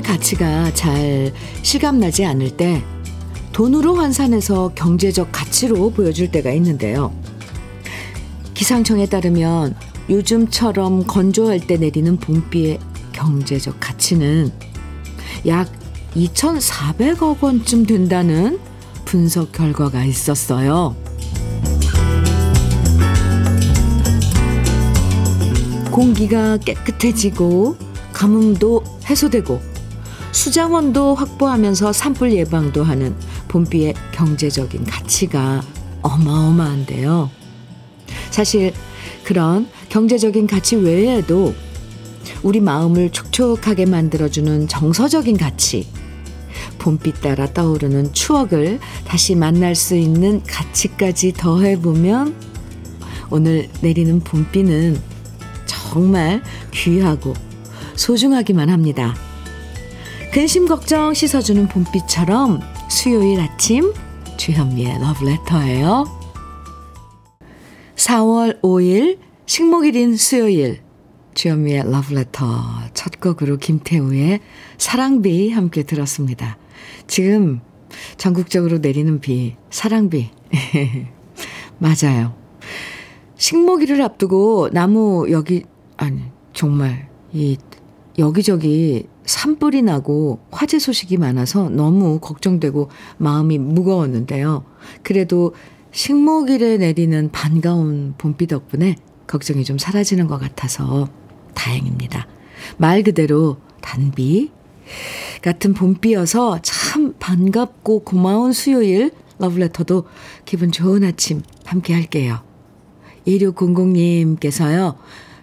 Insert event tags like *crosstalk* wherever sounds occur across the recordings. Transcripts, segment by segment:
가치가 잘 실감나지 않을 때 돈으로 환산해서 경제적 가치로 보여줄 때가 있는데요. 기상청에 따르면 요즘처럼 건조할 때 내리는 봄비의 경제적 가치는 약 2,400억 원쯤 된다는 분석 결과가 있었어요. 공기가 깨끗해지고 가뭄도 해소되고 수자원도 확보하면서 산불 예방도 하는 봄비의 경제적인 가치가 어마어마한데요. 사실 그런 경제적인 가치 외에도 우리 마음을 촉촉하게 만들어주는 정서적인 가치, 봄빛 따라 떠오르는 추억을 다시 만날 수 있는 가치까지 더해보면 오늘 내리는 봄비는 정말 귀하고 소중하기만 합니다. 근심 걱정 씻어주는 봄비처럼 수요일 아침 주현미의 러브레터예요. 4월 5일 식목일인 수요일 주현미의 러브레터 첫 곡으로 김태우의 사랑비 함께 들었습니다. 지금 전국적으로 내리는 비, 사랑비. *laughs* 맞아요. 식목일을 앞두고 나무 여기 아니 정말 이 여기저기 산불이 나고 화재 소식이 많아서 너무 걱정되고 마음이 무거웠는데요. 그래도 식목일에 내리는 반가운 봄비 덕분에 걱정이 좀 사라지는 것 같아서 다행입니다. 말 그대로 단비 같은 봄비여서 참 반갑고 고마운 수요일 러브레터도 기분 좋은 아침 함께 할게요. 2600님께서요.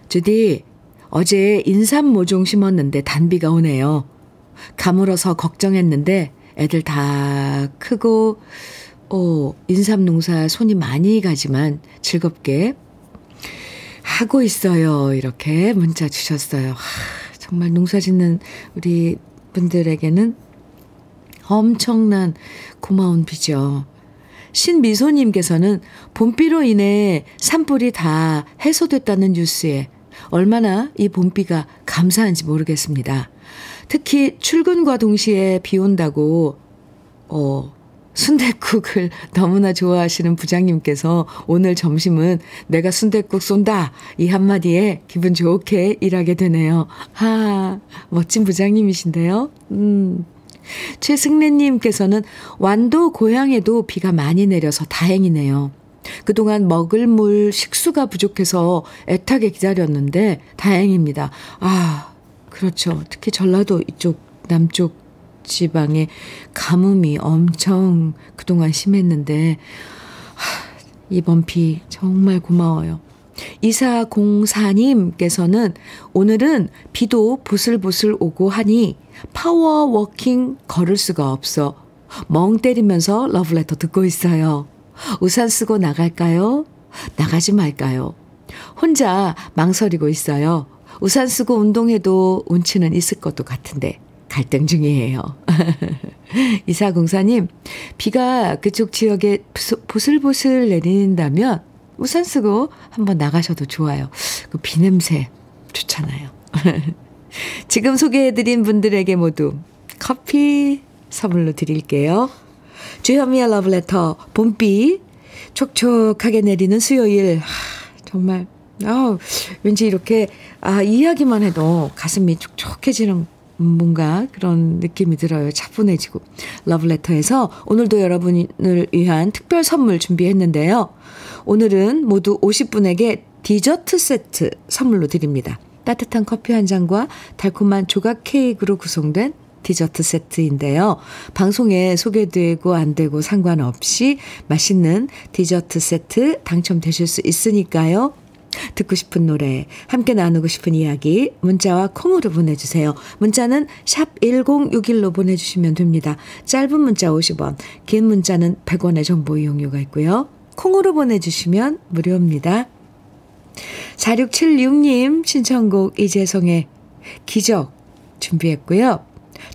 주디 어제 인삼 모종 심었는데 단비가 오네요. 가물어서 걱정했는데 애들 다 크고 어, 인삼 농사 손이 많이 가지만 즐겁게 하고 있어요. 이렇게 문자 주셨어요. 하, 정말 농사 짓는 우리 분들에게는 엄청난 고마운 비죠. 신미소님께서는 봄비로 인해 산불이 다 해소됐다는 뉴스에 얼마나 이 봄비가 감사한지 모르겠습니다. 특히 출근과 동시에 비 온다고, 어, 순대국을 *laughs* 너무나 좋아하시는 부장님께서 오늘 점심은 내가 순대국 쏜다 이 한마디에 기분 좋게 일하게 되네요. 하 멋진 부장님이신데요. 음. 최승래님께서는 완도 고향에도 비가 많이 내려서 다행이네요. 그동안 먹을 물 식수가 부족해서 애타게 기다렸는데 다행입니다. 아, 그렇죠. 특히 전라도 이쪽 남쪽 지방에 가뭄이 엄청 그동안 심했는데 하, 이번 비 정말 고마워요. 이사공사님께서는 오늘은 비도 보슬보슬 오고 하니 파워워킹 걸을 수가 없어 멍 때리면서 러브레터 듣고 있어요. 우산 쓰고 나갈까요? 나가지 말까요? 혼자 망설이고 있어요. 우산 쓰고 운동해도 운치는 있을 것도 같은데 갈등 중이에요. *laughs* 이사공사님, 비가 그쪽 지역에 보슬보슬 내린다면 우산 쓰고 한번 나가셔도 좋아요. 그 비 냄새 좋잖아요. *laughs* 지금 소개해드린 분들에게 모두 커피 선물로 드릴게요. 주현미의 러브레터, 봄비, 촉촉하게 내리는 수요일. 하, 정말, 아 왠지 이렇게, 아, 이야기만 해도 가슴이 촉촉해지는 뭔가 그런 느낌이 들어요. 차분해지고. 러브레터에서 오늘도 여러분을 위한 특별 선물 준비했는데요. 오늘은 모두 50분에게 디저트 세트 선물로 드립니다. 따뜻한 커피 한 잔과 달콤한 조각 케이크로 구성된 디저트 세트인데요. 방송에 소개되고 안 되고 상관없이 맛있는 디저트 세트 당첨되실 수 있으니까요. 듣고 싶은 노래, 함께 나누고 싶은 이야기, 문자와 콩으로 보내주세요. 문자는 샵 1061로 보내주시면 됩니다. 짧은 문자 50원, 긴 문자는 100원의 정보 이용료가 있고요. 콩으로 보내주시면 무료입니다. 4676님 신청곡 이재성의 기적 준비했고요.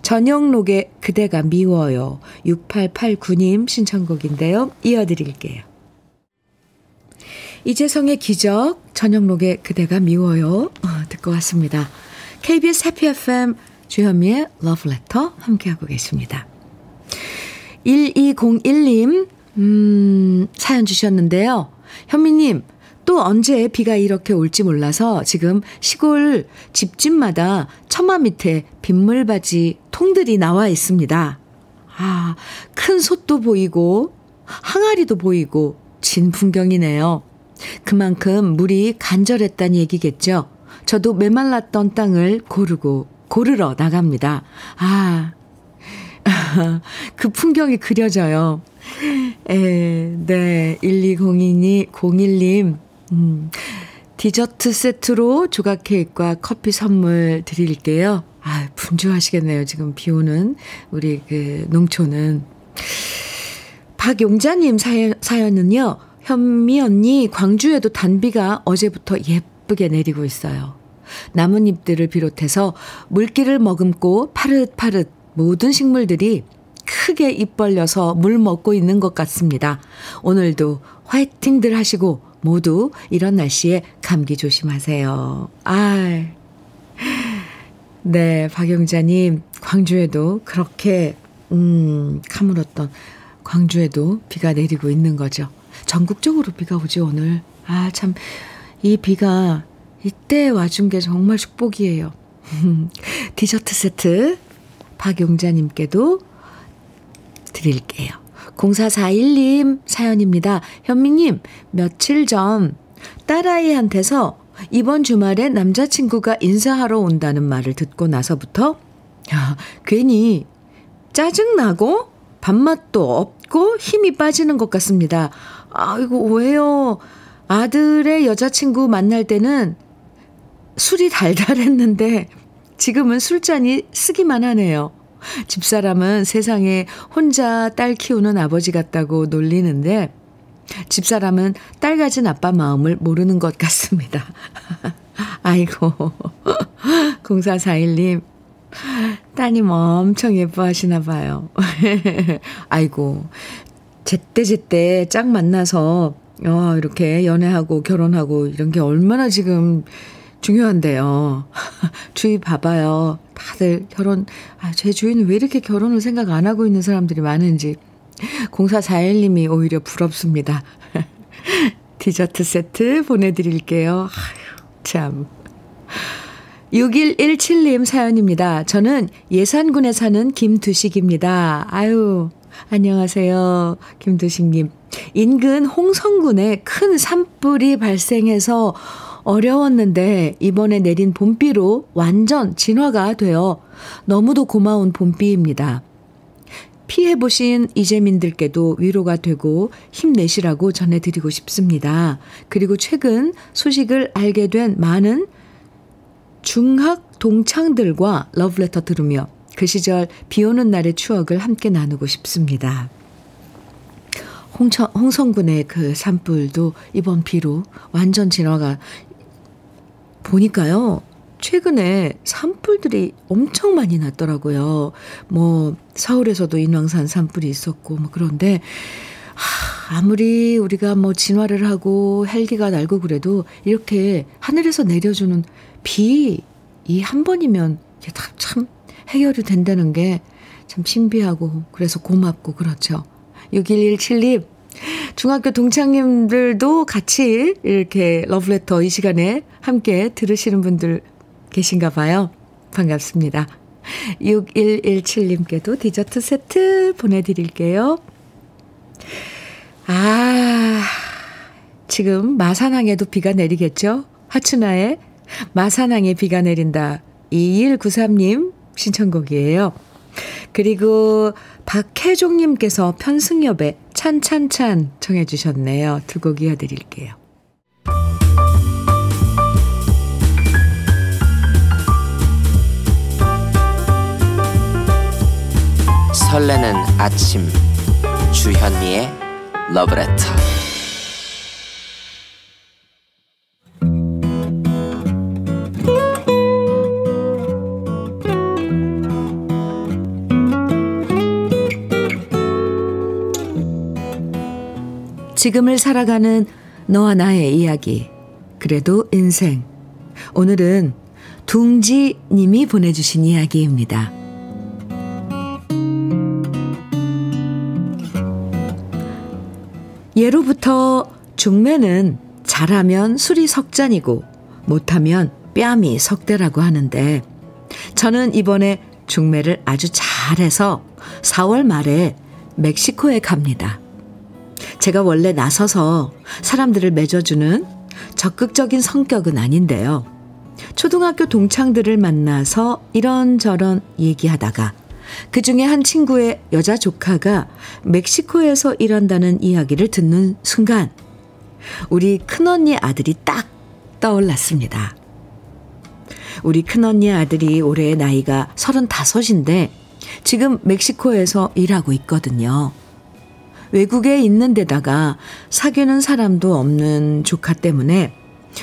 전영록의 그대가 미워요. 6889님 신청곡인데요. 이어드릴게요. 이재성의 기적, 전영록의 그대가 미워요. 어, 듣고 왔습니다. KBS 해피 FM 주현미의 러브레터 함께하고 계십니다. 1201님, 음, 사연 주셨는데요. 현미님, 또 언제 비가 이렇게 올지 몰라서 지금 시골 집집마다 처마 밑에 빗물바지 통들이 나와 있습니다. 아, 큰 솥도 보이고, 항아리도 보이고, 진 풍경이네요. 그만큼 물이 간절했단 얘기겠죠. 저도 메말랐던 땅을 고르고, 고르러 나갑니다. 아, *laughs* 그 풍경이 그려져요. 에, 네, 1202님, 01님, 음, 디저트 세트로 조각 케이크와 커피 선물 드릴게요. 아, 분주하시겠네요. 지금 비 오는 우리 그 농촌은. 박용자님 사연, 사연은요, 현미 언니, 광주에도 단비가 어제부터 예쁘게 내리고 있어요. 나뭇잎들을 비롯해서 물기를 머금고 파릇파릇 모든 식물들이 크게 입 벌려서 물 먹고 있는 것 같습니다. 오늘도 화이팅들 하시고 모두 이런 날씨에 감기 조심하세요. 아, 네, 박영자님, 광주에도 그렇게, 음, 카물었던 광주에도 비가 내리고 있는 거죠. 전국적으로 비가 오지, 오늘. 아, 참, 이 비가 이때 와준 게 정말 축복이에요. *laughs* 디저트 세트 박용자님께도 드릴게요. 0441님 사연입니다. 현미님, 며칠 전 딸아이한테서 이번 주말에 남자친구가 인사하러 온다는 말을 듣고 나서부터 야, 괜히 짜증나고 밥맛도 없고 힘이 빠지는 것 같습니다. 아이고, 왜요? 아들의 여자친구 만날 때는 술이 달달했는데 지금은 술잔이 쓰기만 하네요. *laughs* 집사람은 세상에 혼자 딸 키우는 아버지 같다고 놀리는데 집사람은 딸 가진 아빠 마음을 모르는 것 같습니다. *laughs* 아이고, *laughs* 0441님, 따님 엄청 예뻐하시나 봐요. 아이고, 제때제때 짝 만나서, 어, 이렇게 연애하고 결혼하고 이런 게 얼마나 지금 중요한데요. 주위 봐봐요. 다들 결혼, 아, 제 주위는 왜 이렇게 결혼을 생각 안 하고 있는 사람들이 많은지. 0441님이 오히려 부럽습니다. *laughs* 디저트 세트 보내드릴게요. 아휴, 참. 6117님 사연입니다. 저는 예산군에 사는 김두식입니다. 아유, 안녕하세요. 김두식님. 인근 홍성군에 큰 산불이 발생해서 어려웠는데 이번에 내린 봄비로 완전 진화가 되어 너무도 고마운 봄비입니다. 피해보신 이재민들께도 위로가 되고 힘내시라고 전해드리고 싶습니다. 그리고 최근 소식을 알게 된 많은 중학 동창들과 러브레터 들으며 그 시절 비 오는 날의 추억을 함께 나누고 싶습니다. 홍천, 홍성군의 그 산불도 이번 비로 완전 진화가 보니까요. 최근에 산불들이 엄청 많이 났더라고요. 뭐 서울에서도 인왕산 산불이 있었고 뭐 그런데 하, 아무리 우리가 뭐 진화를 하고 헬기가 날고 그래도 이렇게 하늘에서 내려주는 비 이 한 번이면 참 해결이 된다는 게 참 신비하고 그래서 고맙고 그렇죠. 6117님 중학교 동창님들도 같이 이렇게 러브레터 이 시간에 함께 들으시는 분들 계신가 봐요. 반갑습니다. 6117님께도 디저트 세트 보내드릴게요. 아, 지금 마산항에도 비가 내리겠죠? 하춘아의 마산항에 비가 내린다. 2193님 신청곡이에요. 그리고 박혜종님께서 편승엽의 찬찬찬 청해 주셨네요. 두 곡 이어드릴게요. 설레는 아침 주현미의 러브레터 지금을 살아가는 너와 나의 이야기. 그래도 인생. 오늘은 둥지 님이 보내주신 이야기입니다. 예로부터 중매는 잘하면 술이 석잔이고 못하면 뺨이 석대라고 하는데 저는 이번에 중매를 아주 잘해서 4월 말에 멕시코에 갑니다. 제가 원래 나서서 사람들을 맺어주는 적극적인 성격은 아닌데요. 초등학교 동창들을 만나서 이런저런 얘기하다가 그 중에 한 친구의 여자 조카가 멕시코에서 일한다는 이야기를 듣는 순간 우리 큰언니 아들이 딱 떠올랐습니다. 우리 큰언니 아들이 올해 나이가 35인데 지금 멕시코에서 일하고 있거든요. 외국에 있는 데다가 사귀는 사람도 없는 조카 때문에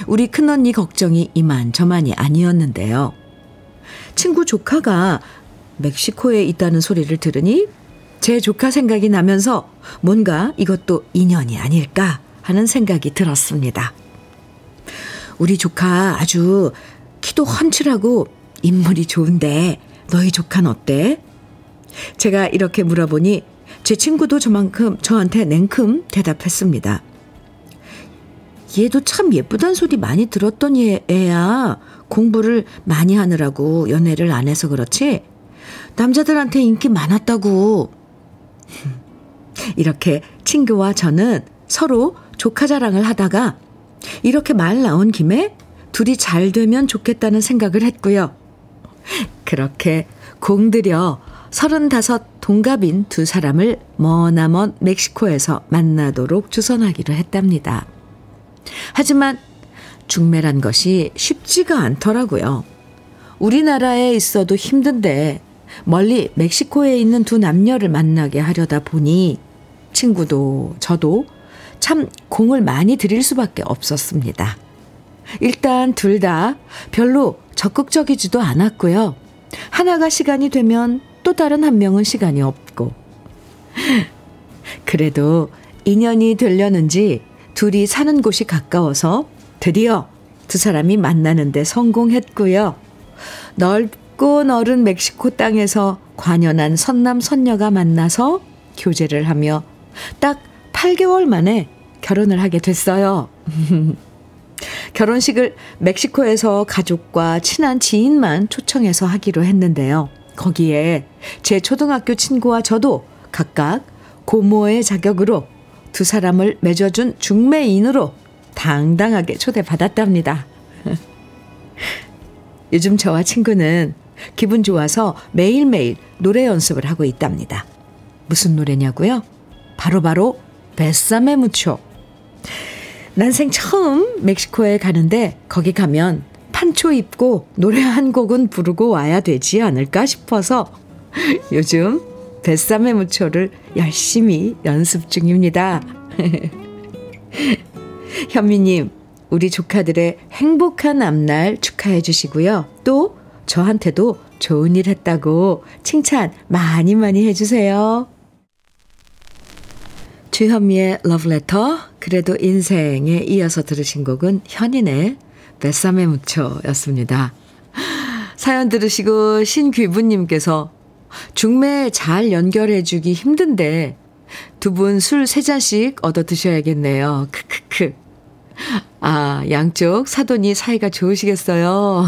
우리 큰언니 걱정이 이만저만이 아니었는데요. 친구 조카가 멕시코에 있다는 소리를 들으니 제 조카 생각이 나면서 뭔가 이것도 인연이 아닐까 하는 생각이 들었습니다. 우리 조카 아주 키도 훤칠하고 인물이 좋은데 너희 조카는 어때? 제가 이렇게 물어보니 제 친구도 저만큼 저한테 냉큼 대답했습니다. 얘도 참 예쁘단 소리 많이 들었던 얘, 애야. 공부를 많이 하느라고 연애를 안 해서 그렇지. 남자들한테 인기 많았다고. *laughs* 이렇게 친구와 저는 서로 조카 자랑을 하다가 이렇게 말 나온 김에 둘이 잘 되면 좋겠다는 생각을 했고요. 그렇게 공들여 서른다섯 동갑인 두 사람을 머나먼 멕시코에서 만나도록 주선하기로 했답니다. 하지만 중매란 것이 쉽지가 않더라고요. 우리나라에 있어도 힘든데 멀리 멕시코에 있는 두 남녀를 만나게 하려다 보니 친구도 저도 참 공을 많이 들일 수밖에 없었습니다. 일단 둘 다 별로 적극적이지도 않았고요. 하나가 시간이 되면 또 다른 한 명은 시간이 없고. 그래도 인연이 되려는지 둘이 사는 곳이 가까워서 드디어 두 사람이 만나는데 성공했고요. 넓고 넓은 멕시코 땅에서 관연한 선남 선녀가 만나서 교제를 하며 딱 8개월 만에 결혼을 하게 됐어요. *laughs* 결혼식을 멕시코에서 가족과 친한 지인만 초청해서 하기로 했는데요. 거기에 제 초등학교 친구와 저도 각각 고모의 자격으로 두 사람을 맺어준 중매인으로 당당하게 초대받았답니다. *laughs* 요즘 저와 친구는 기분 좋아서 매일매일 노래 연습을 하고 있답니다. 무슨 노래냐고요? 바로바로 바로 베사메 무초. 난생 처음 멕시코에 가는데 거기 가면 판초 입고 노래 한 곡은 부르고 와야 되지 않을까 싶어서 *laughs* 요즘 베사메 무초를 열심히 연습 중입니다. *laughs* 현미님, 우리 조카들의 행복한 앞날 축하해 주시고요. 또 저한테도 좋은 일 했다고 칭찬 많이 많이 해주세요. 주현미의 러브레터, 그래도 인생에 이어서 들으신 곡은 현인의 뱃삼에 묻혀였습니다. 사연 들으시고 신귀부님께서 중매 잘 연결해주기 힘든데 두 분 술 세 잔씩 얻어 드셔야겠네요. 크크크. 아, 양쪽 사돈이 사이가 좋으시겠어요.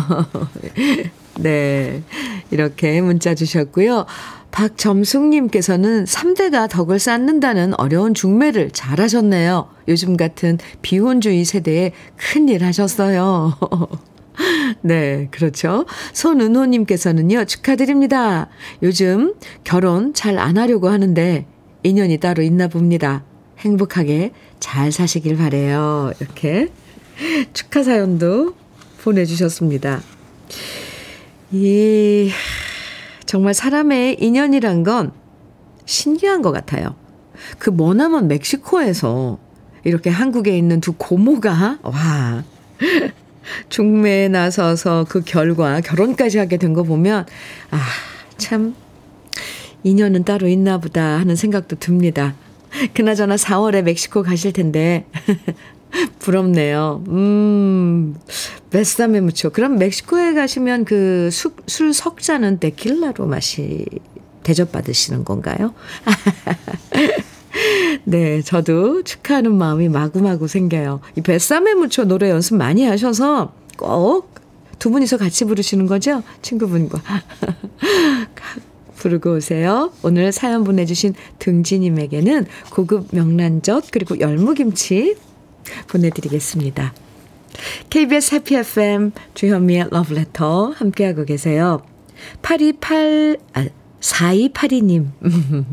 *laughs* 네. 이렇게 문자 주셨고요. 박점숙님께서는 3대가 덕을 쌓는다는 어려운 중매를 잘하셨네요. 요즘 같은 비혼주의 세대에 큰일 하셨어요. *laughs* 네, 그렇죠. 손은호님께서는요, 축하드립니다. 요즘 결혼 잘 안 하려고 하는데 인연이 따로 있나 봅니다. 행복하게 잘 사시길 바래요. 이렇게 축하 사연도 보내주셨습니다. 이 정말 사람의 인연이란 건 신기한 것 같아요. 그 머나먼 멕시코에서 이렇게 한국에 있는 두 고모가, 와, *laughs* 중매에 나서서 그 결과 결혼까지 하게 된 거 보면, 아, 참, 인연은 따로 있나 보다 하는 생각도 듭니다. 그나저나 4월에 멕시코 가실 텐데, *laughs* 부럽네요. 음, 베스담에 묻혀. 그럼 멕시코에 가시면 그 술 석자는 데킬라로 마시, 대접받으시는 건가요? *laughs* 네, 저도 축하하는 마음이 마구마구 생겨요. 이 뱃삼에 묻혀 노래 연습 많이 하셔서 꼭 두 분이서 같이 부르시는 거죠? 친구분과. *laughs* 부르고 오세요. 오늘 사연 보내주신 등지님에게는 고급 명란젓 그리고 열무김치 보내드리겠습니다. KBS 해피 FM 주현미의 러브레터 함께하고 계세요. 828, 아, 4282님. *laughs*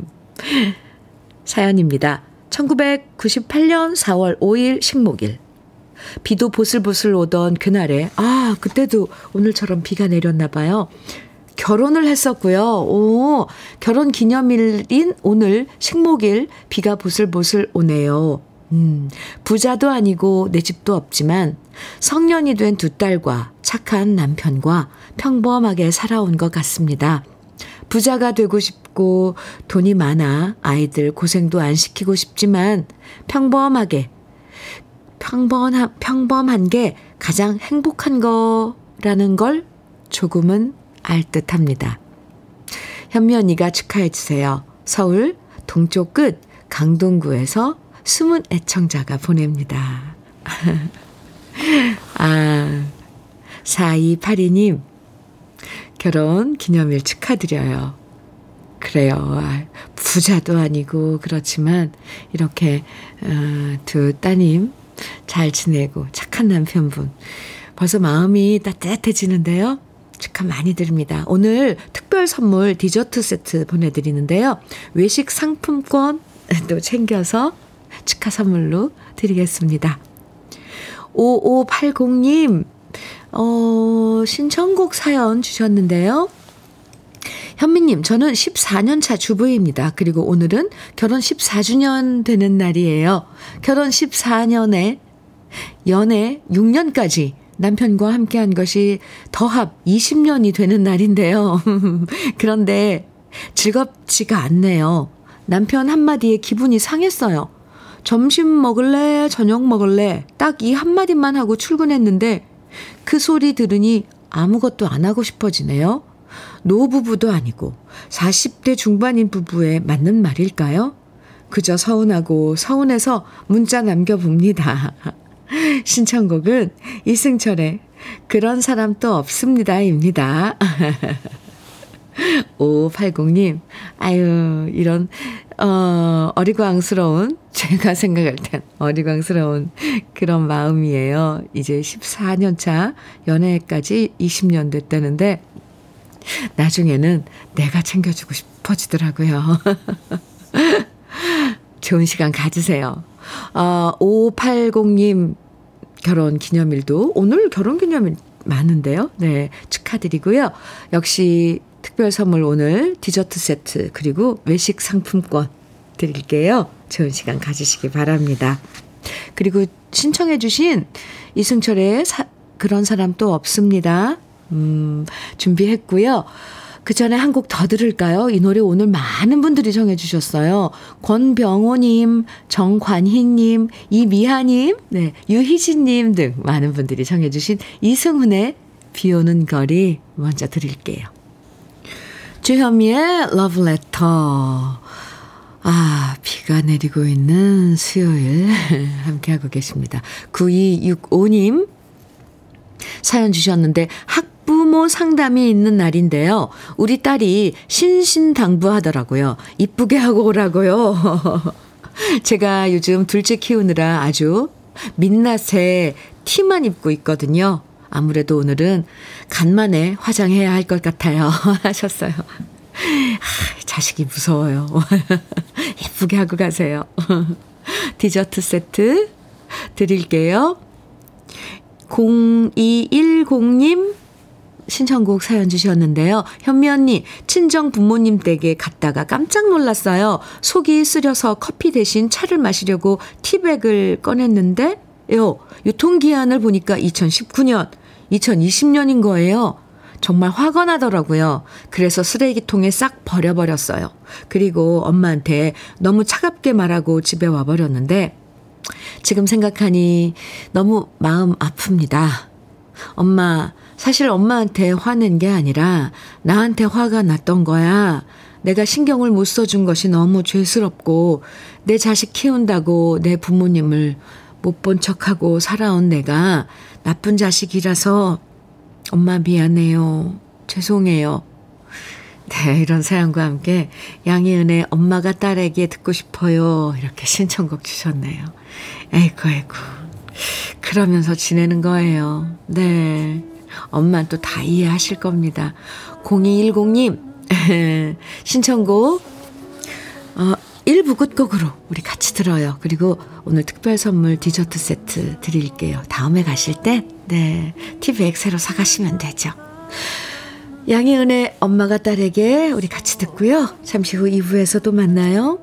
사연입니다. 1998년 4월 5일 식목일. 비도 보슬보슬 오던 그날에, 아, 그때도 오늘처럼 비가 내렸나 봐요. 결혼을 했었고요. 오, 결혼 기념일인 오늘 식목일 비가 보슬보슬 오네요. 음, 부자도 아니고 내 집도 없지만 성년이 된 두 딸과 착한 남편과 평범하게 살아온 것 같습니다. 부자가 되고 싶고 돈이 많아 아이들 고생도 안 시키고 싶지만 평범하게 평범한 평범한 게 가장 행복한 거라는 걸 조금은 알 듯합니다. 현미 언니가 축하해 주세요. 서울 동쪽 끝 강동구에서 숨은 애청자가 보냅니다. *laughs* 아, 4282님, 결혼 기념일 축하드려요. 그래요. 아, 부자도 아니고 그렇지만 이렇게 어, 두 따님 잘 지내고 착한 남편분 벌써 마음이 따뜻해지는데요. 축하 많이 드립니다. 오늘 특별 선물 디저트 세트 보내드리는데요. 외식 상품권 또 챙겨서 축하 선물로 드리겠습니다. 5580님, 어, 신청곡 사연 주셨는데요. 현미님, 저는 14년 차 주부입니다. 그리고 오늘은 결혼 14주년 되는 날이에요. 결혼 14년에 연애 6년까지 남편과 함께 한 것이 더합 20년이 되는 날인데요. *laughs* 그런데 즐겁지가 않네요. 남편 한마디에 기분이 상했어요. 점심 먹을래? 저녁 먹을래? 딱 이 한마디만 하고 출근했는데 그 소리 들으니 아무것도 안 하고 싶어지네요. 노부부도 아니고 40대 중반인 부부에 맞는 말일까요? 그저 서운하고 서운해서 문자 남겨봅니다. *laughs* 신청곡은 이승철의 그런 사람 또 없습니다입니다. *laughs* 5580님, 아유, 이런, 어, 어리광스러운, *laughs* 제가 생각할 땐 어리광스러운 그런 마음이에요. 이제 14년 차 연애까지 20년 됐다는데, 나중에는 내가 챙겨주고 싶어지더라고요. *laughs* 좋은 시간 가지세요. 어, 5580님 결혼 기념일도 오늘 결혼 기념일 많은데요. 네, 축하드리고요. 역시 특별 선물 오늘 디저트 세트 그리고 외식 상품권 드릴게요. 좋은 시간 가지시기 바랍니다. 그리고 신청해 주신 이승철의 사, 그런 사람 또 없습니다. 음, 준비했고요. 그 전에 한 곡 더 들을까요? 이 노래 오늘 많은 분들이 정해 주셨어요. 권병호님, 정관희님, 이미하님, 네, 유희진님 등 많은 분들이 정해 주신 이승훈의 비 오는 거리 먼저 드릴게요. 주현미의 러브레터. 아, 비가 내리고 있는 수요일 *laughs* 함께하고 계십니다. 9265님 사연 주셨는데 학부모 상담이 있는 날인데요. 우리 딸이 신신당부하더라고요. 이쁘게 하고 오라고요. *laughs* 제가 요즘 둘째 키우느라 아주 민낯에 티만 입고 있거든요. 아무래도 오늘은 간만에 화장해야 할 것 같아요. *laughs* 하셨어요. 하, 자식이 무서워요. *laughs* 예쁘게 하고 가세요. *laughs* 디저트 세트 드릴게요. 0210님 신청곡 사연 주셨는데요. 현미 언니, 친정 부모님 댁에 갔다가 깜짝 놀랐어요. 속이 쓰려서 커피 대신 차를 마시려고 티백을 꺼냈는데, 요, 유통기한을 보니까 2019년, 2020년인 거예요. 정말 화가 나더라고요. 그래서 쓰레기통에 싹 버려버렸어요. 그리고 엄마한테 너무 차갑게 말하고 집에 와버렸는데, 지금 생각하니 너무 마음 아픕니다. 엄마, 사실 엄마한테 화낸 게 아니라 나한테 화가 났던 거야. 내가 신경을 못 써준 것이 너무 죄스럽고 내 자식 키운다고 내 부모님을 못 본 척하고 살아온 내가 나쁜 자식이라서 엄마 미안해요. 죄송해요. 네, 이런 사연과 함께 양희은의 엄마가 딸에게 듣고 싶어요. 이렇게 신청곡 주셨네요. 에이구, 에이구. 그러면서 지내는 거예요. 네. 엄마는 또 다 이해하실 겁니다. 0210님, *laughs* 신청곡, 어, 1부 끝곡으로 우리 같이 들어요. 그리고 오늘 특별 선물 디저트 세트 드릴게요. 다음에 가실 때, 네. 티백 새로 사가시면 되죠. 양희은의 엄마가 딸에게 우리 같이 듣고요. 잠시 후 2부에서 또 만나요.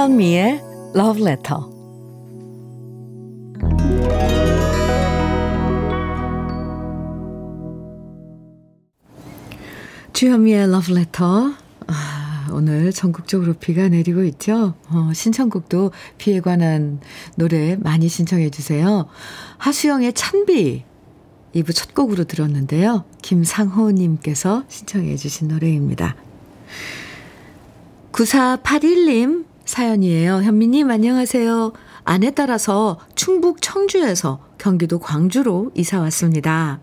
주현미의 Love Letter. 주현미의 Letter. 아, 오늘 전국적으로 비가 내리고 있죠. 어, 신청곡도 비에 관한 노래 많이 신청해 주세요. 하수영의 찬비 2부 첫 곡으로 들었는데요. 김상호님께서 신청해 주신 노래입니다. 9481님 사연이에요. 현미님 안녕하세요. 아내 따라서 충북 청주에서 경기도 광주로 이사 왔습니다.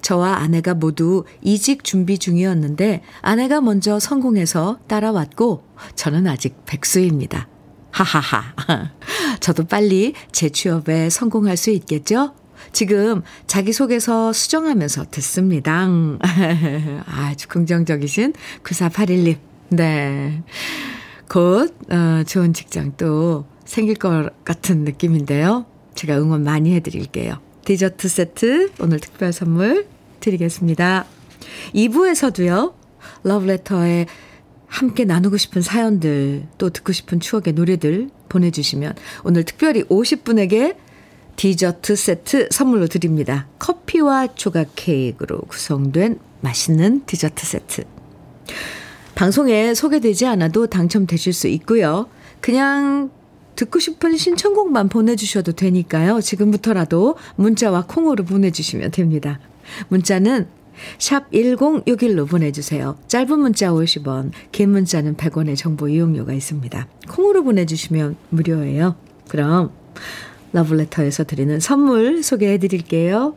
저와 아내가 모두 이직 준비 중이었는데 아내가 먼저 성공해서 따라왔고 저는 아직 백수입니다. 하하하. *laughs* 저도 빨리 제 취업에 성공할 수 있겠죠? 지금 자기소개서 수정하면서 듣습니다. *laughs* 아주 긍정적이신 9481님. 네. 곧, 어, 좋은 직장 또 생길 것 같은 느낌인데요. 제가 응원 많이 해드릴게요. 디저트 세트 오늘 특별 선물 드리겠습니다. 2부에서도요. 러브레터에 함께 나누고 싶은 사연들 또 듣고 싶은 추억의 노래들 보내주시면 오늘 특별히 50분에게 디저트 세트 선물로 드립니다. 커피와 조각 케이크로 구성된 맛있는 디저트 세트. 방송에 소개되지 않아도 당첨되실 수 있고요. 그냥 듣고 싶은 신청곡만 보내주셔도 되니까요. 지금부터라도 문자와 콩으로 보내주시면 됩니다. 문자는 샵 1061로 보내주세요. 짧은 문자 50원, 긴 문자는 100원의 정보 이용료가 있습니다. 콩으로 보내주시면 무료예요. 그럼 러블레터에서 드리는 선물 소개해 드릴게요.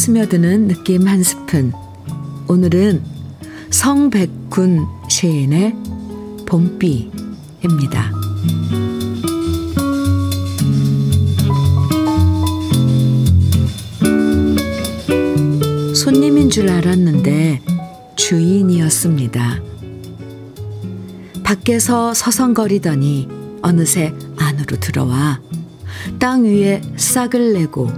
스며드는 느낌 한 스푼. 오늘은 성백군 시인의 봄비입니다. 손님인 줄 알았는데 주인이었습니다. 밖에서 서성거리더니 어느새 안으로 들어와 땅 위에 싹을 내고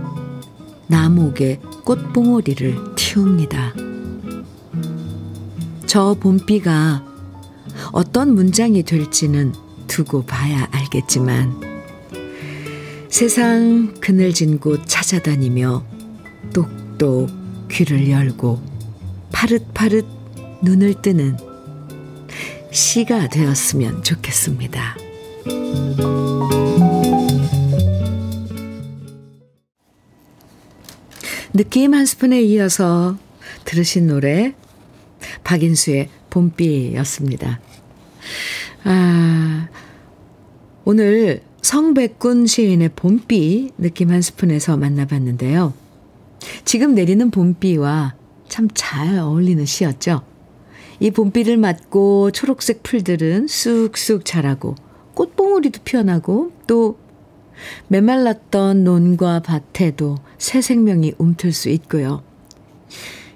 나무옥에 꽃봉오리를 틔웁니다. 저 봄비가 어떤 문장이 될지는 두고 봐야 알겠지만 세상 그늘진 곳 찾아다니며 똑똑 귀를 열고 파릇파릇 눈을 뜨는 시가 되었으면 좋겠습니다. 느낌 한 스푼에 이어서 들으신 노래 박인수의 봄비였습니다. 아, 오늘 성백군 시인의 봄비 느낌 한 스푼에서 만나봤는데요. 지금 내리는 봄비와 참 잘 어울리는 시였죠. 이 봄비를 맞고 초록색 풀들은 쑥쑥 자라고 꽃봉오리도 피어나고 또 메말랐던 논과 밭에도 새 생명이 움틀 수 있고요.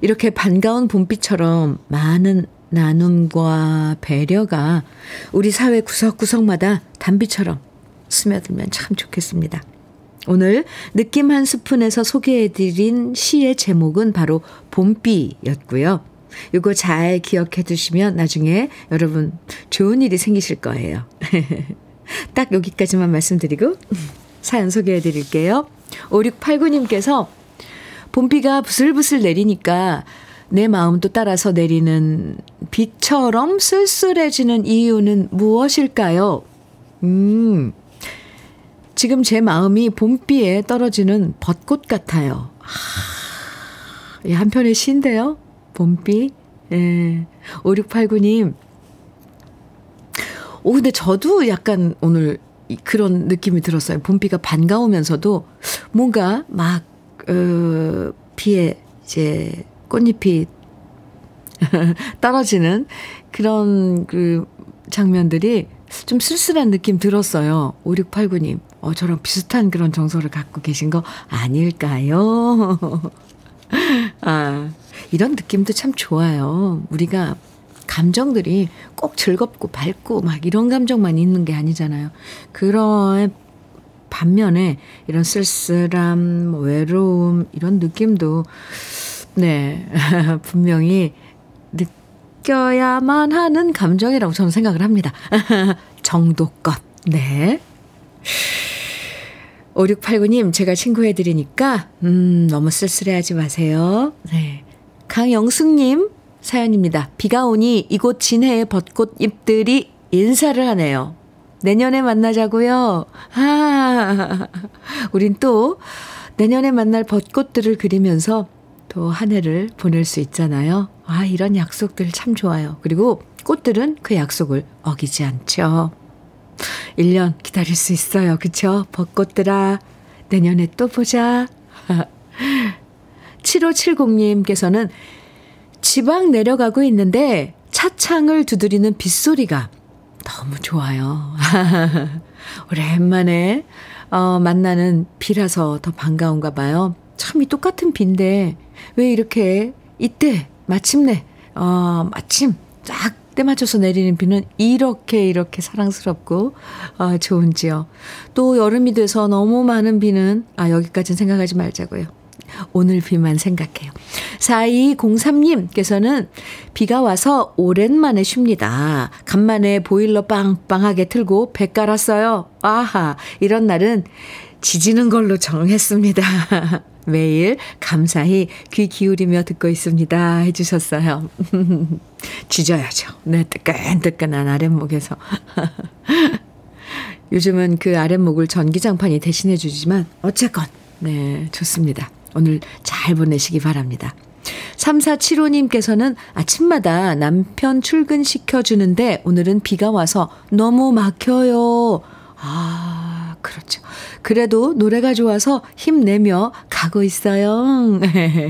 이렇게 반가운 봄비처럼 많은 나눔과 배려가 우리 사회 구석구석마다 단비처럼 스며들면 참 좋겠습니다. 오늘 느낌 한 스푼에서 소개해드린 시의 제목은 바로 봄비였고요. 이거 잘 기억해 두시면 나중에 여러분 좋은 일이 생기실 거예요. *laughs* 딱 여기까지만 말씀드리고 사연 소개해 드릴게요. 5689님께서 봄비가 부슬부슬 내리니까 내 마음도 따라서 내리는 비처럼 쓸쓸해지는 이유는 무엇일까요? 음, 지금 제 마음이 봄비에 떨어지는 벚꽃 같아요. 하, 한편의 시인데요. 봄비. 예. 5689님. 오, 근데 저도 약간 오늘 그런 느낌이 들었어요. 봄비가 반가우면서도 뭔가 막, 어, 비에 이제 꽃잎이 *laughs* 떨어지는 그런 그 장면들이 좀 쓸쓸한 느낌 들었어요. 5689님. 어, 저랑 비슷한 그런 정서를 갖고 계신 거 아닐까요? *laughs* 아, 이런 느낌도 참 좋아요. 우리가 감정들이 꼭 즐겁고 밝고 막 이런 감정만 있는 게 아니잖아요. 그런 반면에 이런 쓸쓸함, 뭐 외로움, 이런 느낌도, 네, *laughs* 분명히 느껴야만 하는 감정이라고 저는 생각을 합니다. *laughs* 정도껏, 네. 5689님, 제가 친구해드리니까, 음, 너무 쓸쓸해하지 마세요. 네. 강영숙님, 사연입니다. 비가 오니 이곳 진해의 벚꽃 잎들이 인사를 하네요. 내년에 만나자고요. 아, *laughs* 우린 또 내년에 만날 벚꽃들을 그리면서 또 한 해를 보낼 수 있잖아요. 아, 이런 약속들 참 좋아요. 그리고 꽃들은 그 약속을 어기지 않죠. 1년 기다릴 수 있어요. 그쵸? 벚꽃들아, 내년에 또 보자. *laughs* 7570님께서는 지방 내려가고 있는데 차창을 두드리는 빗소리가 너무 좋아요. *laughs* 오랜만에 어, 만나는 비라서 더 반가운가 봐요. 참 이 똑같은 비인데 왜 이렇게 이때 마침내 어, 마침 딱때 맞춰서 내리는 비는 이렇게 이렇게 사랑스럽고 어, 좋은지요. 또 여름이 돼서 너무 많은 비는 아 여기까지는 생각하지 말자고요. 오늘 비만 생각해요. 4203님께서는 비가 와서 오랜만에 쉽니다. 간만에 보일러 빵빵하게 틀고 배 깔았어요. 아하, 이런 날은 지지는 걸로 정했습니다. *laughs* 매일 감사히 귀 기울이며 듣고 있습니다. 해주셨어요. *laughs* 지져야죠. 네, 뜨끈뜨끈한 아랫목에서. *laughs* 요즘은 그 아랫목을 전기장판이 대신해 주지만 어쨌건 네, 좋습니다. 오늘 잘 보내시기 바랍니다. 3475님께서는 아침마다 남편 출근시켜주는데 오늘은 비가 와서 너무 막혀요. 아, 그렇죠. 그래도 노래가 좋아서 힘내며 가고 있어요.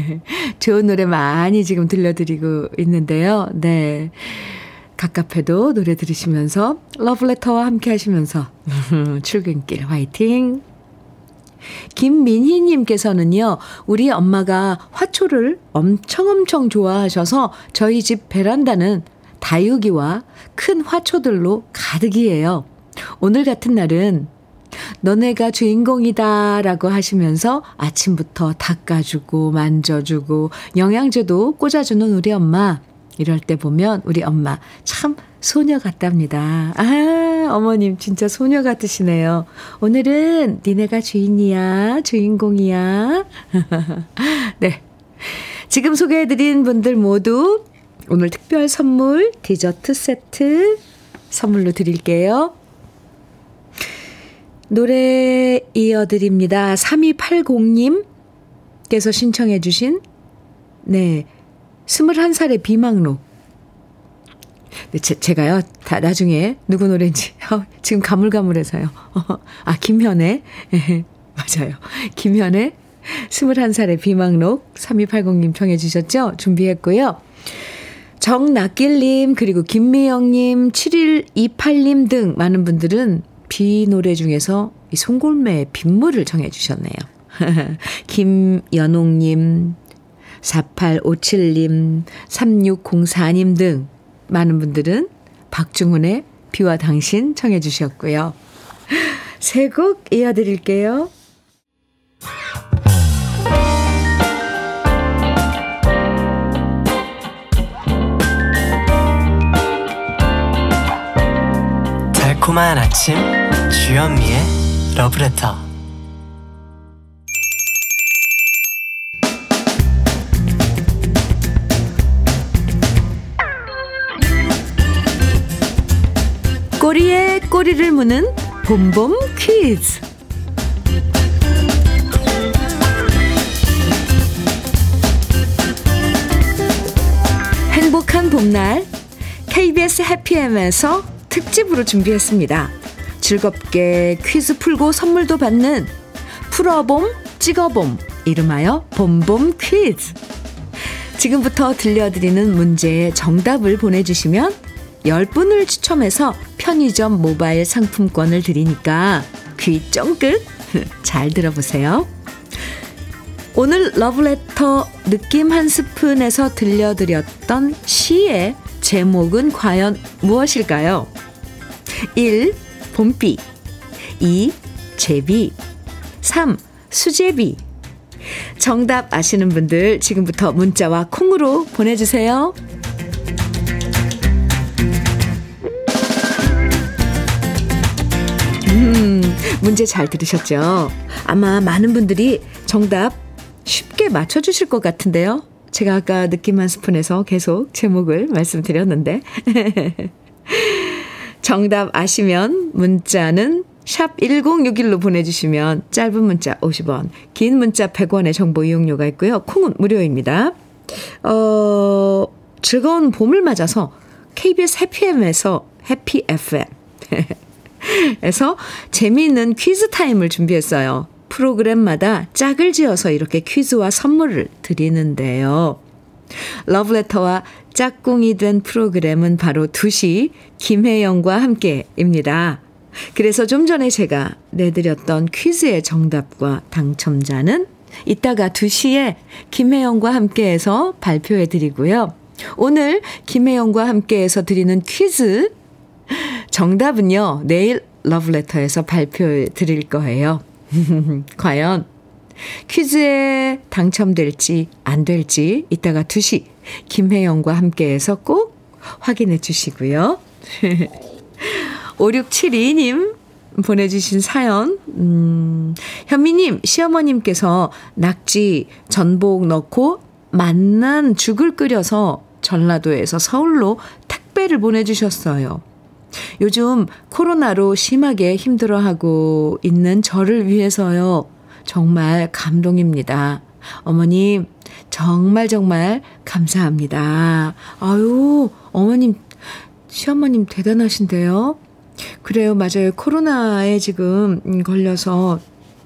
*laughs* 좋은 노래 많이 지금 들려드리고 있는데요. 네. 갑갑해도 노래 들으시면서 러브레터와 함께 하시면서 출근길 화이팅! 김민희님께서는요, 우리 엄마가 화초를 엄청 엄청 좋아하셔서 저희 집 베란다는 다육이와 큰 화초들로 가득이에요. 오늘 같은 날은 너네가 주인공이다 라고 하시면서 아침부터 닦아주고 만져주고 영양제도 꽂아주는 우리 엄마. 이럴 때 보면 우리 엄마 참 소녀 같답니다. 아, 어머님 진짜 소녀 같으시네요. 오늘은 니네가 주인이야, 주인공이야. *laughs* 네. 지금 소개해드린 분들 모두 오늘 특별 선물 디저트 세트 선물로 드릴게요. 노래 이어드립니다. 3280님께서 신청해주신, 네, 21살의 비망록. 네, 제, 제가요, 다 나중에 누구 노래인지, *laughs* 어, 지금 가물가물해서요. *laughs* 아, 김현의, *laughs* 맞아요. 김현의 21살의 비망록 3280님 청해 주셨죠? 준비했고요. 정낙길님, 그리고 김미영님, 7128님 등 많은 분들은 비 노래 중에서 이 송골매의 빗물을 정해주셨네요. 김연옥님, 4857님, 3604님 등 많은 분들은 박중훈의 비와 당신 청해 주셨고요. *laughs* 세 곡 이어드릴게요. 달콤한 아침 주현미의 러브레터 꼬리에 꼬리를 무는 봄봄 퀴즈. 행복한 봄날 KBS 해피엠에서 특집으로 준비했습니다. 즐겁게 퀴즈 풀고 선물도 받는 풀어봄 찍어봄 이름하여 봄봄 퀴즈. 지금부터 들려드리는 문제의 정답을 보내주시면 10분을 추첨해서 편의점 모바일 상품권을 드리니까 귀 쫑긋 *laughs* 잘 들어보세요. 오늘 러브레터 느낌 한 스푼에서 들려드렸던 시의 제목은 과연 무엇일까요? 1. 봄비 2. 제비 3. 수제비 정답 아시는 분들 지금부터 문자와 콩으로 보내주세요. 문제 잘 들으셨죠? 아마 많은 분들이 정답 쉽게 맞춰주실 것 같은데요. 제가 아까 느낌 한 스푼에서 계속 제목을 말씀드렸는데. *laughs* 정답 아시면 문자는 샵 1061로 보내주시면 짧은 문자 50원, 긴 문자 100원의 정보 이용료가 있고요. 콩은 무료입니다. 어, 즐거운 봄을 맞아서 KBS 해피M에서 해피 FM *laughs* 에서 재미있는 퀴즈 타임을 준비했어요. 프로그램마다 짝을 지어서 이렇게 퀴즈와 선물을 드리는데요. 러브레터와 짝꿍이 된 프로그램은 바로 2시 김혜영과 함께입니다. 그래서 좀 전에 제가 내드렸던 퀴즈의 정답과 당첨자는 이따가 2시에 김혜영과 함께해서 발표해 드리고요. 오늘 김혜영과 함께해서 드리는 퀴즈 정답은요, 내일 러브레터에서 발표해 드릴 거예요. *laughs* 과연 퀴즈에 당첨될지 안 될지 이따가 2시 김혜영과 함께해서 꼭 확인해 주시고요. *laughs* 5672님 보내주신 사연, 음, 현미님, 시어머님께서 낙지, 전복 넣고 맛난 죽을 끓여서 전라도에서 서울로 택배를 보내주셨어요. 요즘 코로나로 심하게 힘들어하고 있는 저를 위해서요. 정말 감동입니다. 어머님, 정말 정말 감사합니다. 아유, 어머님, 시어머님 대단하신데요? 그래요, 맞아요. 코로나에 지금 걸려서,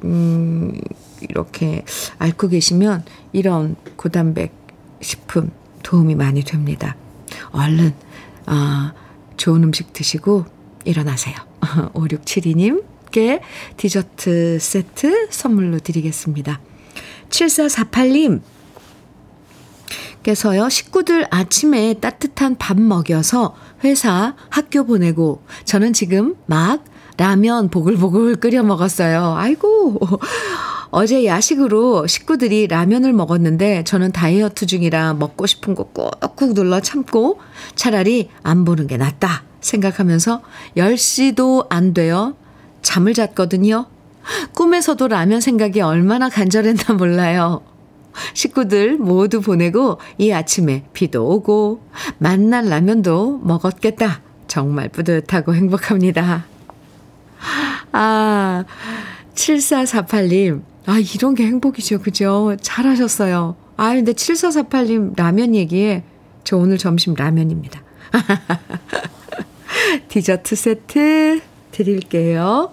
음, 이렇게 앓고 계시면 이런 고단백 식품 도움이 많이 됩니다. 얼른, 아, 좋은 음식 드시고 일어나세요. *laughs* 5672님께 디저트 세트 선물로 드리겠습니다. 7448님, 께서요, 식구들 아침에 따뜻한 밥 먹여서 회사, 학교 보내고, 저는 지금 막 라면 보글보글 끓여 먹었어요. 아이고, 어제 야식으로 식구들이 라면을 먹었는데 저는 다이어트 중이라 먹고 싶은 거 꾹꾹 눌러 참고 차라리 안 보는 게 낫다 생각하면서 10시도 안 돼요. 잠을 잤거든요. 꿈에서도 라면 생각이 얼마나 간절했나 몰라요. 식구들 모두 보내고 이 아침에 비도 오고 만난 라면도 먹었겠다. 정말 뿌듯하고 행복합니다. 아, 7448님. 아, 이런 게 행복이죠. 그죠? 잘하셨어요. 아, 근데 7448님 라면 얘기에 저 오늘 점심 라면입니다. *laughs* 디저트 세트 드릴게요.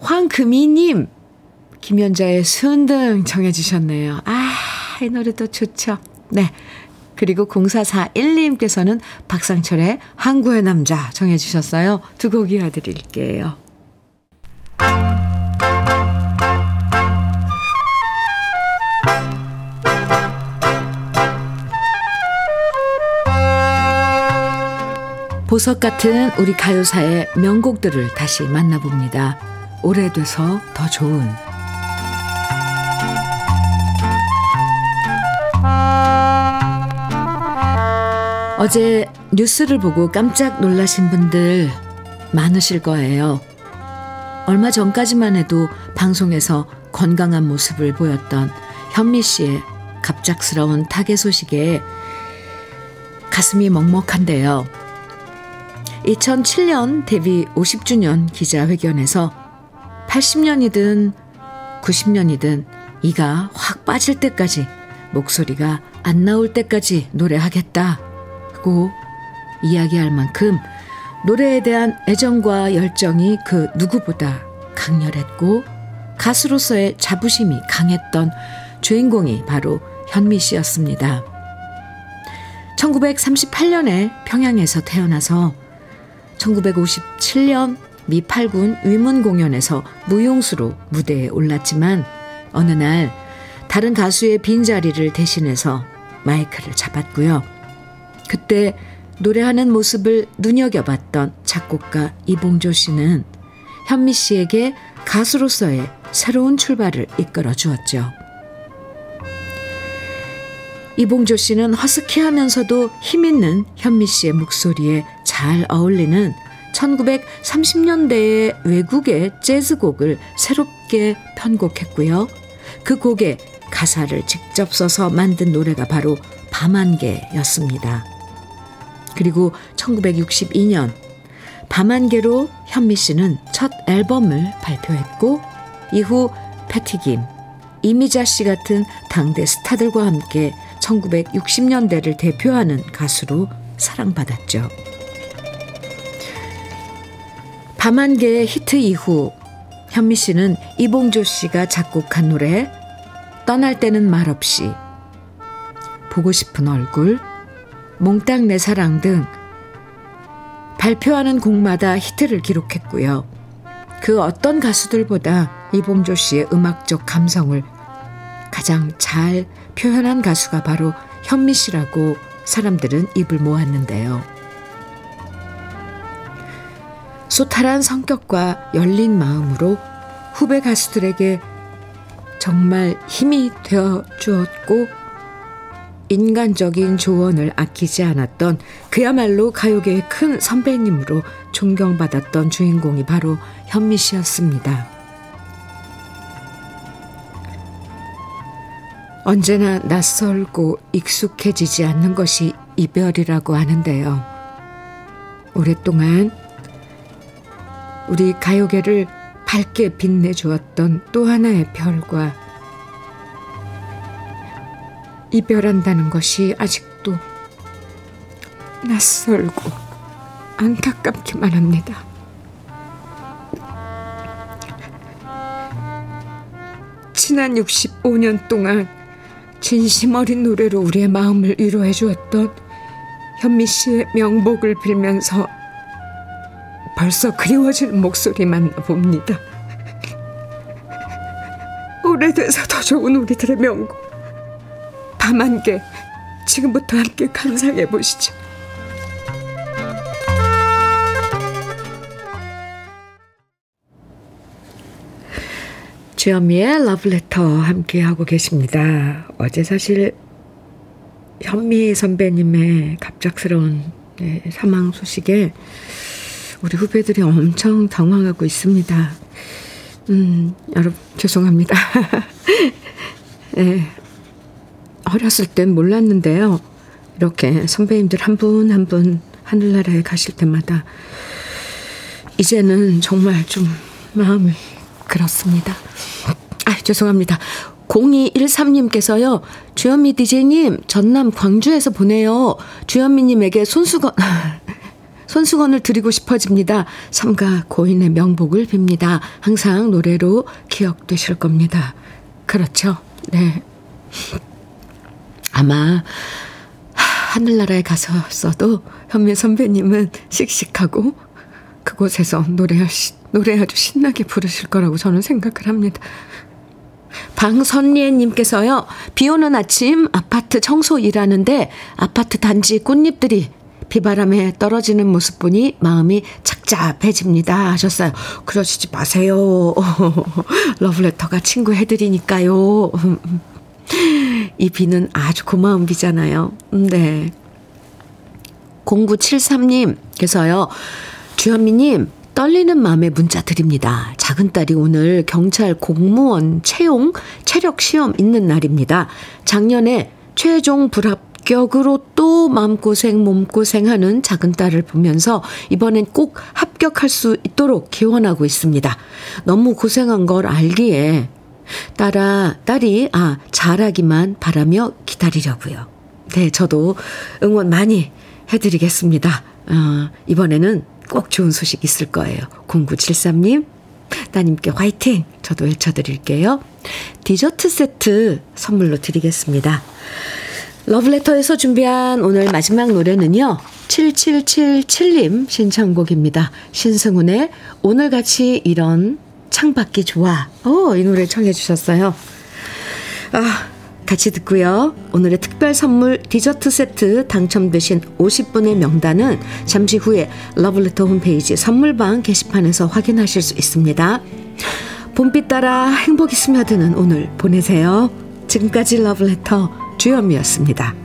황금이님, 김연자의 순등 정해주셨네요. 아, 이 노래도 좋죠. 네. 그리고 0441님께서는 박상철의 항구의 남자 정해주셨어요. 두 곡 이어드릴게요. 보석 같은 우리 가요사의 명곡들을 다시 만나봅니다. 오래돼서 더 좋은 어제 뉴스를 보고 깜짝 놀라신 분들 많으실 거예요. 얼마 전까지만 해도 방송에서 건강한 모습을 보였던 현미 씨의 갑작스러운 타계 소식에 가슴이 먹먹한데요. 2007년 데뷔 50주년 기자회견에서 80년이든 90년이든 이가 확 빠질 때까지 목소리가 안 나올 때까지 노래하겠다고 이야기할 만큼 노래에 대한 애정과 열정이 그 누구보다 강렬했고 가수로서의 자부심이 강했던 주인공이 바로 현미 씨였습니다. 1938년에 평양에서 태어나서 1957년 미8군 위문 공연에서 무용수로 무대에 올랐지만 어느 날 다른 가수의 빈자리를 대신해서 마이크를 잡았고요. 그때 노래하는 모습을 눈여겨봤던 작곡가 이봉조 씨는 현미 씨에게 가수로서의 새로운 출발을 이끌어 주었죠. 이봉조 씨는 허스키하면서도 힘있는 현미 씨의 목소리에 잘 어울리는 1930년대의 외국의 재즈곡을 새롭게 편곡했고요. 그 곡에 가사를 직접 써서 만든 노래가 바로 밤안개였습니다. 그리고 1962년 밤안개로 현미 씨는 첫 앨범을 발표했고 이후 패티김, 이미자 씨 같은 당대 스타들과 함께 1960년대를 대표하는 가수로 사랑받았죠. 밤안개의 히트 이후 현미 씨는 이봉조 씨가 작곡한 노래 떠날 때는 말없이 보고 싶은 얼굴 몽땅 내 사랑 등 발표하는 곡마다 히트를 기록했고요. 그 어떤 가수들보다 이봉조 씨의 음악적 감성을 가장 잘 표현한 가수가 바로 현미 씨라고 사람들은 입을 모았는데요. 소탈한 성격과 열린 마음으로 후배 가수들에게 정말 힘이 되어 주었고 인간적인 조언을 아끼지 않았던 그야말로 가요계의 큰 선배님으로 존경받았던 주인공이 바로 현미 씨였습니다. 언제나 낯설고 익숙해지지 않는 것이 이별이라고 하는데요. 오랫동안 우리 가요계를 밝게 빛내주었던 또 하나의 별과 이별한다는 것이 아직도 낯설고 안타깝기만 합니다. 지난 65년 동안 진심 어린 노래로 우리의 마음을 위로해 주었던 현미 씨의 명복을 빌면서 벌써 그리워지는 목소리만 봅니다. 오래돼서 더 좋은 우리들의 명곡 밤한개 지금부터 함께 감상해 보시죠. 주현미의 러브레터 함께 하고 계십니다. 어제 사실 현미 선배님의 갑작스러운 네, 사망 소식에 우리 후배들이 엄청 당황하고 있습니다. 음, 여러분, 죄송합니다. 네, *laughs* 어렸을 땐 몰랐는데요. 이렇게 선배님들 한 분 한 분 하늘나라에 가실 때마다 이제는 정말 좀 마음이 그렇습니다. 아, 죄송합니다. 0213님께서요, 주현미 DJ님, 전남 광주에서 보내요. 주현미님에게 손수건, *laughs* 손수건을 드리고 싶어집니다. 삼가 고인의 명복을 빕니다. 항상 노래로 기억되실 겁니다. 그렇죠. 네. 아마, 하늘나라에 가서 써도 현미 선배님은 씩씩하고 그곳에서 노래하시, 노래 아주 신나게 부르실 거라고 저는 생각을 합니다. 방선리님께서요, 비 오는 아침 아파트 청소 일하는데 아파트 단지 꽃잎들이 비바람에 떨어지는 모습 보니 마음이 착잡해집니다. 하셨어요. 그러시지 마세요. *laughs* 러브레터가 친구 해드리니까요. *laughs* 이 비는 아주 고마운 비잖아요. 네. 0973님께서요, 주현미님, 떨리는 마음에 문자 드립니다. 작은 딸이 오늘 경찰 공무원 채용 체력 시험 있는 날입니다. 작년에 최종 불 합격으로 또 마음고생 몸고생하는 작은 딸을 보면서 이번엔 꼭 합격할 수 있도록 기원하고 있습니다. 너무 고생한 걸 알기에 딸아 딸이 아 잘하기만 바라며 기다리려고요. 네, 저도 응원 많이 해드리겠습니다. 어, 이번에는 꼭 좋은 소식 있을 거예요. 0973님, 따님께 화이팅! 저도 외쳐드릴게요. 디저트 세트 선물로 드리겠습니다. 러브레터에서 준비한 오늘 마지막 노래는요. 7777님 신청곡입니다. 신승훈의 오늘같이 이런 창밖이 좋아. 오, 이 노래 청해 주셨어요. 아, 같이 듣고요. 오늘의 특별 선물 디저트 세트 당첨되신 50분의 명단은 잠시 후에 러브레터 홈페이지 선물방 게시판에서 확인하실 수 있습니다. 봄빛 따라 행복이 스며드는 오늘 보내세요. 지금까지 러브레터 주현미였습니다.